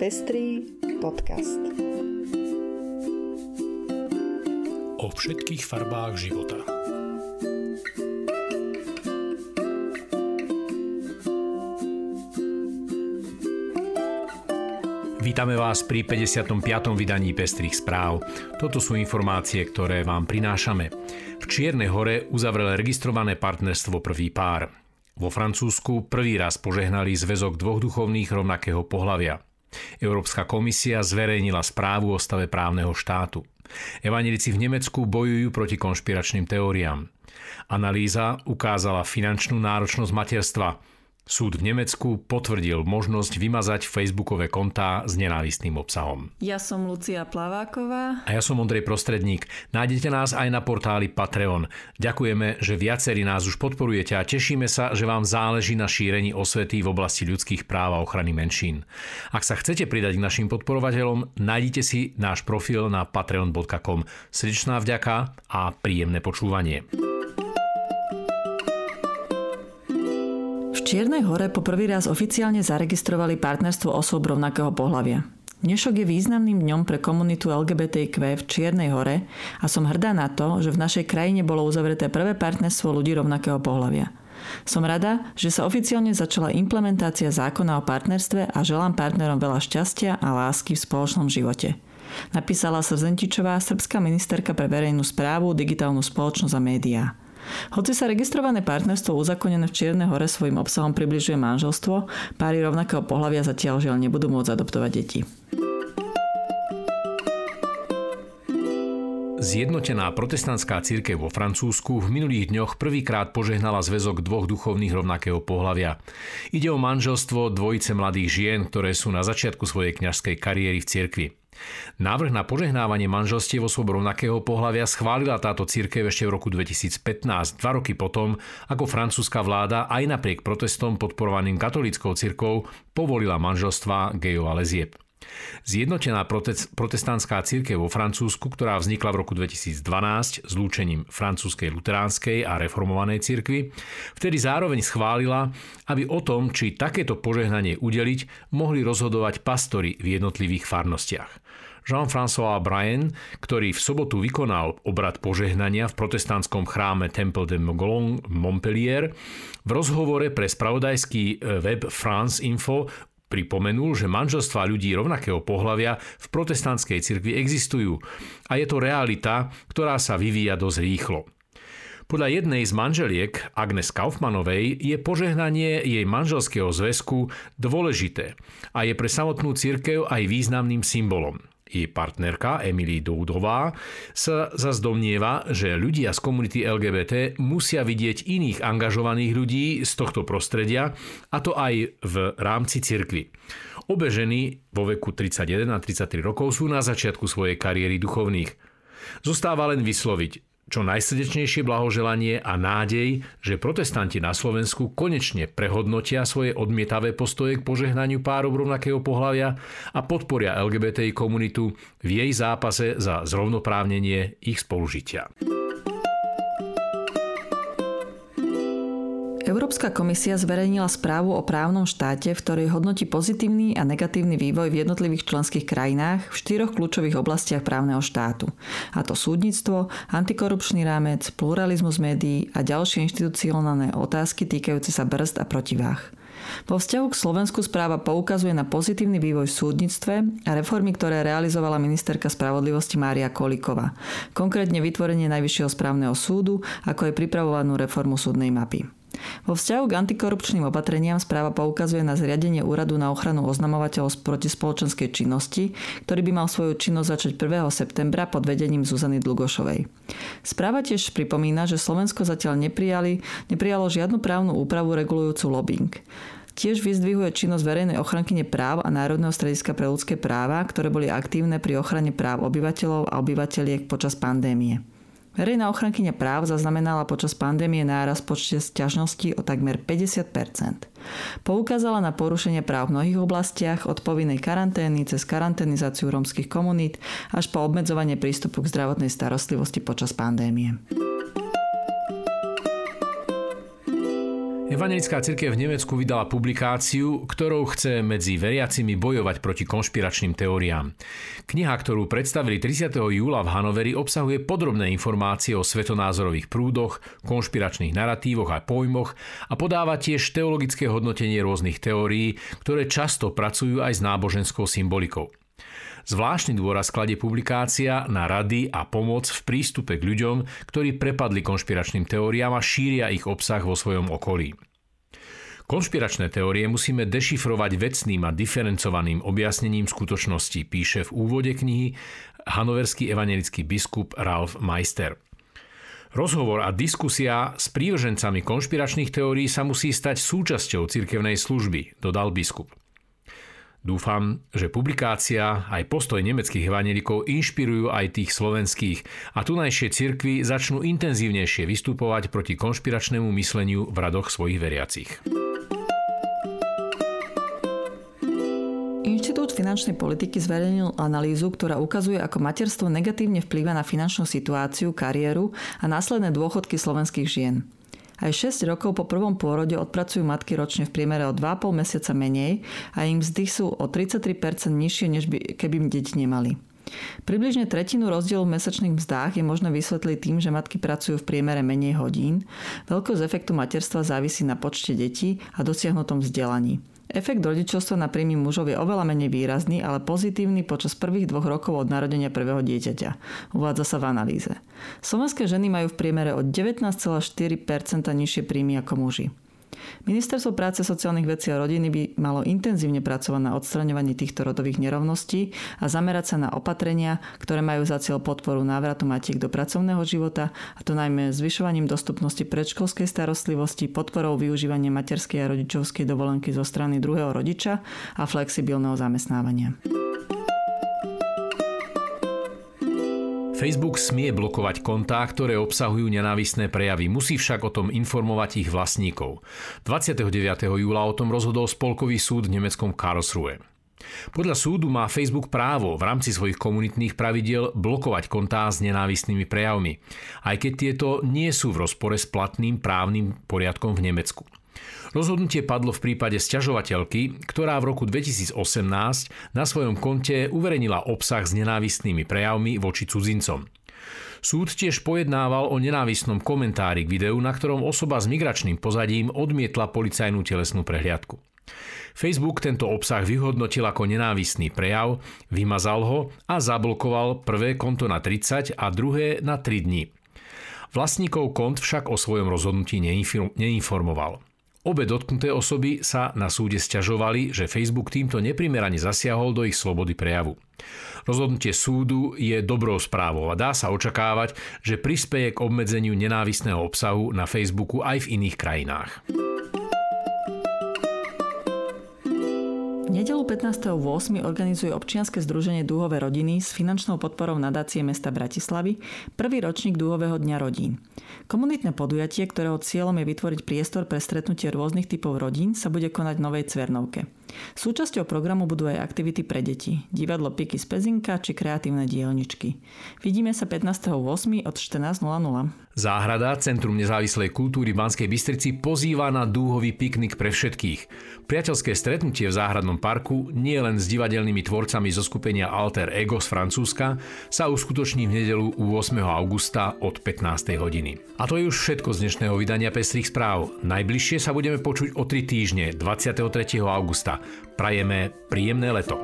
Pestrý podcast. O všetkých farbách života. Vítame vás pri 55. vydaní Pestrých správ. Toto sú informácie, ktoré vám prinášame. V Čiernej hore uzavrel registrované partnerstvo prvý pár. Vo Francúzsku prvý raz požehnali zväzok dvoch duchovných rovnakého pohľavia. Európska komisia zverejnila správu o stave právneho štátu. Evanelici v Nemecku bojujú proti konšpiračným teóriám. Analýza ukázala finančnú náročnosť materstva, Súd v Nemecku potvrdil možnosť vymazať facebookové kontá s nenávistným obsahom. Ja som Lucia Plaváková. A ja som Ondrej Prostredník. Nájdete nás aj na portáli Patreon. Ďakujeme, že viacerí nás už podporujete a tešíme sa, že vám záleží na šírení osvety v oblasti ľudských práv a ochrany menšín. Ak sa chcete pridať k našim podporovateľom, nájdite si náš profil na patreon.com. Srdečná vďaka a príjemné počúvanie. Čiernej hore po prvý raz oficiálne zaregistrovali partnerstvo osôb rovnakého pohľavia. Dnešok je významným dňom pre komunitu LGBTQ v Čiernej hore a som hrdá na to, že v našej krajine bolo uzavreté prvé partnerstvo ľudí rovnakého pohľavia. Som rada, že sa oficiálne začala implementácia zákona o partnerstve a želám partnerom veľa šťastia a lásky v spoločnom živote. Napísala Srzentičová, srbská ministerka pre verejnú správu, digitálnu spoločnosť a médiá. Hoci sa registrované partnerstvo uzakonené v Čierne hore svojim obsahom približuje manželstvo, páry rovnakého pohľavia zatiaľ žiaľ nebudú môcť adoptovať deti. Zjednotená protestantská církev vo Francúzsku v minulých dňoch prvýkrát požehnala zväzok dvoch duchovných rovnakého pohľavia. Ide o manželstvo dvojice mladých žien, ktoré sú na začiatku svojej kňažskej kariéry v cirkvi. Návrh na požehnávanie manželstiev osôb rovnakého pohľavia schválila táto církev ešte v roku 2015, dva roky potom, ako francúzska vláda aj napriek protestom podporovaným katolíckou cirkvou povolila manželstva gejov a lezieb. Zjednotená protestantská církev vo Francúzsku, ktorá vznikla v roku 2012 zlúčením francúzskej luteránskej a reformovanej cirkvy, vtedy zároveň schválila, aby o tom, či takéto požehnanie udeliť, mohli rozhodovať pastory v jednotlivých farnostiach. Jean-François Bryan, ktorý v sobotu vykonal obrad požehnania v protestantskom chráme Temple de Montgelon Montpellier, v rozhovore pre spravodajský web France Info Pripomenul, že manželstvá ľudí rovnakého pohľavia v protestantskej cirkvi existujú a je to realita, ktorá sa vyvíja dosť rýchlo. Podľa jednej z manželiek, Agnes Kaufmanovej, je požehnanie jej manželského zväzku dôležité a je pre samotnú cirkev aj významným symbolom. Jej partnerka Emily Doudová sa zase domnieva, že ľudia z komunity LGBT musia vidieť iných angažovaných ľudí z tohto prostredia, a to aj v rámci cirkvy. Obe ženy vo veku 31 a 33 rokov sú na začiatku svojej kariéry duchovných. Zostáva len vysloviť čo najsrdečnejšie blahoželanie a nádej, že protestanti na Slovensku konečne prehodnotia svoje odmietavé postoje k požehnaniu párov rovnakého pohľavia a podporia LGBTI komunitu v jej zápase za zrovnoprávnenie ich spolužitia. Európska komisia zverejnila správu o právnom štáte, v ktorej hodnotí pozitívny a negatívny vývoj v jednotlivých členských krajinách v štyroch kľúčových oblastiach právneho štátu. A to súdnictvo, antikorupčný rámec, pluralizmus médií a ďalšie inštitucionálne otázky týkajúce sa brzd a protiváh. Po vzťahu k Slovensku správa poukazuje na pozitívny vývoj v súdnictve a reformy, ktoré realizovala ministerka spravodlivosti Mária Kolíková. Konkrétne vytvorenie Najvyššieho správneho súdu, ako aj pripravovanú reformu súdnej mapy. Vo vzťahu k antikorupčným opatreniam správa poukazuje na zriadenie úradu na ochranu oznamovateľov proti spoločenskej činnosti, ktorý by mal svoju činnosť začať 1. septembra pod vedením Zuzany Dlugošovej. Správa tiež pripomína, že Slovensko zatiaľ neprijali, neprijalo žiadnu právnu úpravu regulujúcu lobbying. Tiež vyzdvihuje činnosť verejnej ochrankyne práv a Národného strediska pre ľudské práva, ktoré boli aktívne pri ochrane práv obyvateľov a obyvateľiek počas pandémie. Verejná ochrankyňa práv zaznamenala počas pandémie náraz počte sťažností o takmer 50% Poukázala na porušenie práv v mnohých oblastiach, od povinnej karantény cez karanténizáciu rómskych komunít až po obmedzovanie prístupu k zdravotnej starostlivosti počas pandémie. Evangelická cirkev v Nemecku vydala publikáciu, ktorou chce medzi veriacimi bojovať proti konšpiračným teóriám. Kniha, ktorú predstavili 30. júla v Hanoveri, obsahuje podrobné informácie o svetonázorových prúdoch, konšpiračných narratívoch a pojmoch a podáva tiež teologické hodnotenie rôznych teórií, ktoré často pracujú aj s náboženskou symbolikou. Zvláštny dôraz kladie publikácia na rady a pomoc v prístupe k ľuďom, ktorí prepadli konšpiračným teóriám a šíria ich obsah vo svojom okolí. Konšpiračné teórie musíme dešifrovať vecným a diferencovaným objasnením skutočnosti, píše v úvode knihy hanoverský evangelický biskup Ralf Meister. Rozhovor a diskusia s prívržencami konšpiračných teórií sa musí stať súčasťou cirkevnej služby, dodal biskup. Dúfam, že publikácia aj postoj nemeckých evanelikov inšpirujú aj tých slovenských a tunajšie cirkvy začnú intenzívnejšie vystupovať proti konšpiračnému mysleniu v radoch svojich veriacich. Inštitút finančnej politiky zverejnil analýzu, ktorá ukazuje, ako materstvo negatívne vplýva na finančnú situáciu, kariéru a následné dôchodky slovenských žien. Aj 6 rokov po prvom pôrode odpracujú matky ročne v priemere o 2,5 mesiaca menej a im mzdy sú o 33% nižšie, než by, keby deti nemali. Približne tretinu rozdielu v mesačných mzdách je možné vysvetliť tým, že matky pracujú v priemere menej hodín. Veľkosť efektu materstva závisí na počte detí a dosiahnutom vzdelaní. Efekt rodičovstva na príjmy mužov je oveľa menej výrazný, ale pozitívny počas prvých dvoch rokov od narodenia prvého dieťaťa. Uvádza sa v analýze. Slovenské ženy majú v priemere o 19,4% nižšie príjmy ako muži. Ministerstvo práce, sociálnych vecí a rodiny by malo intenzívne pracovať na odstraňovaní týchto rodových nerovností a zamerať sa na opatrenia, ktoré majú za cieľ podporu návratu matiek do pracovného života, a to najmä zvyšovaním dostupnosti predškolskej starostlivosti, podporou využívania materskej a rodičovskej dovolenky zo strany druhého rodiča a flexibilného zamestnávania. Facebook smie blokovať kontá, ktoré obsahujú nenávistné prejavy, musí však o tom informovať ich vlastníkov. 29. júla o tom rozhodol Spolkový súd v nemeckom Karlsruhe. Podľa súdu má Facebook právo v rámci svojich komunitných pravidiel blokovať kontá s nenávistnými prejavmi, aj keď tieto nie sú v rozpore s platným právnym poriadkom v Nemecku. Rozhodnutie padlo v prípade sťažovateľky, ktorá v roku 2018 na svojom konte uverejnila obsah s nenávistnými prejavmi voči cudzincom. Súd tiež pojednával o nenávistnom komentári k videu, na ktorom osoba s migračným pozadím odmietla policajnú telesnú prehliadku. Facebook tento obsah vyhodnotil ako nenávistný prejav, vymazal ho a zablokoval prvé konto na 30 a druhé na 3 dní. Vlastníkov kont však o svojom rozhodnutí neinformoval. Obe dotknuté osoby sa na súde stiažovali, že Facebook týmto neprimerane zasiahol do ich slobody prejavu. Rozhodnutie súdu je dobrou správou a dá sa očakávať, že prispeje k obmedzeniu nenávistného obsahu na Facebooku aj v iných krajinách. Nedelu 15.8. organizuje občianske združenie Dúhové rodiny s finančnou podporou nadácie mesta Bratislavy prvý ročník Dúhového dňa rodín. Komunitné podujatie, ktorého cieľom je vytvoriť priestor pre stretnutie rôznych typov rodín, sa bude konať v Novej Cvernovke. Súčasťou programu budú aj aktivity pre deti, divadlo Piky z Pezinka či kreatívne dielničky. Vidíme sa 15.8. od 14.00. Záhrada Centrum nezávislej kultúry v Banskej Bystrici pozýva na dúhový piknik pre všetkých. Priateľské stretnutie v záhradnom parku nie len s divadelnými tvorcami zo skupenia Alter Ego z Francúzska sa uskutoční v nedelu 8. augusta od 15. hodiny. A to je už všetko z dnešného vydania Pestrých správ. Najbližšie sa budeme počuť o 3 týždne 23. augusta. Prajeme príjemné leto.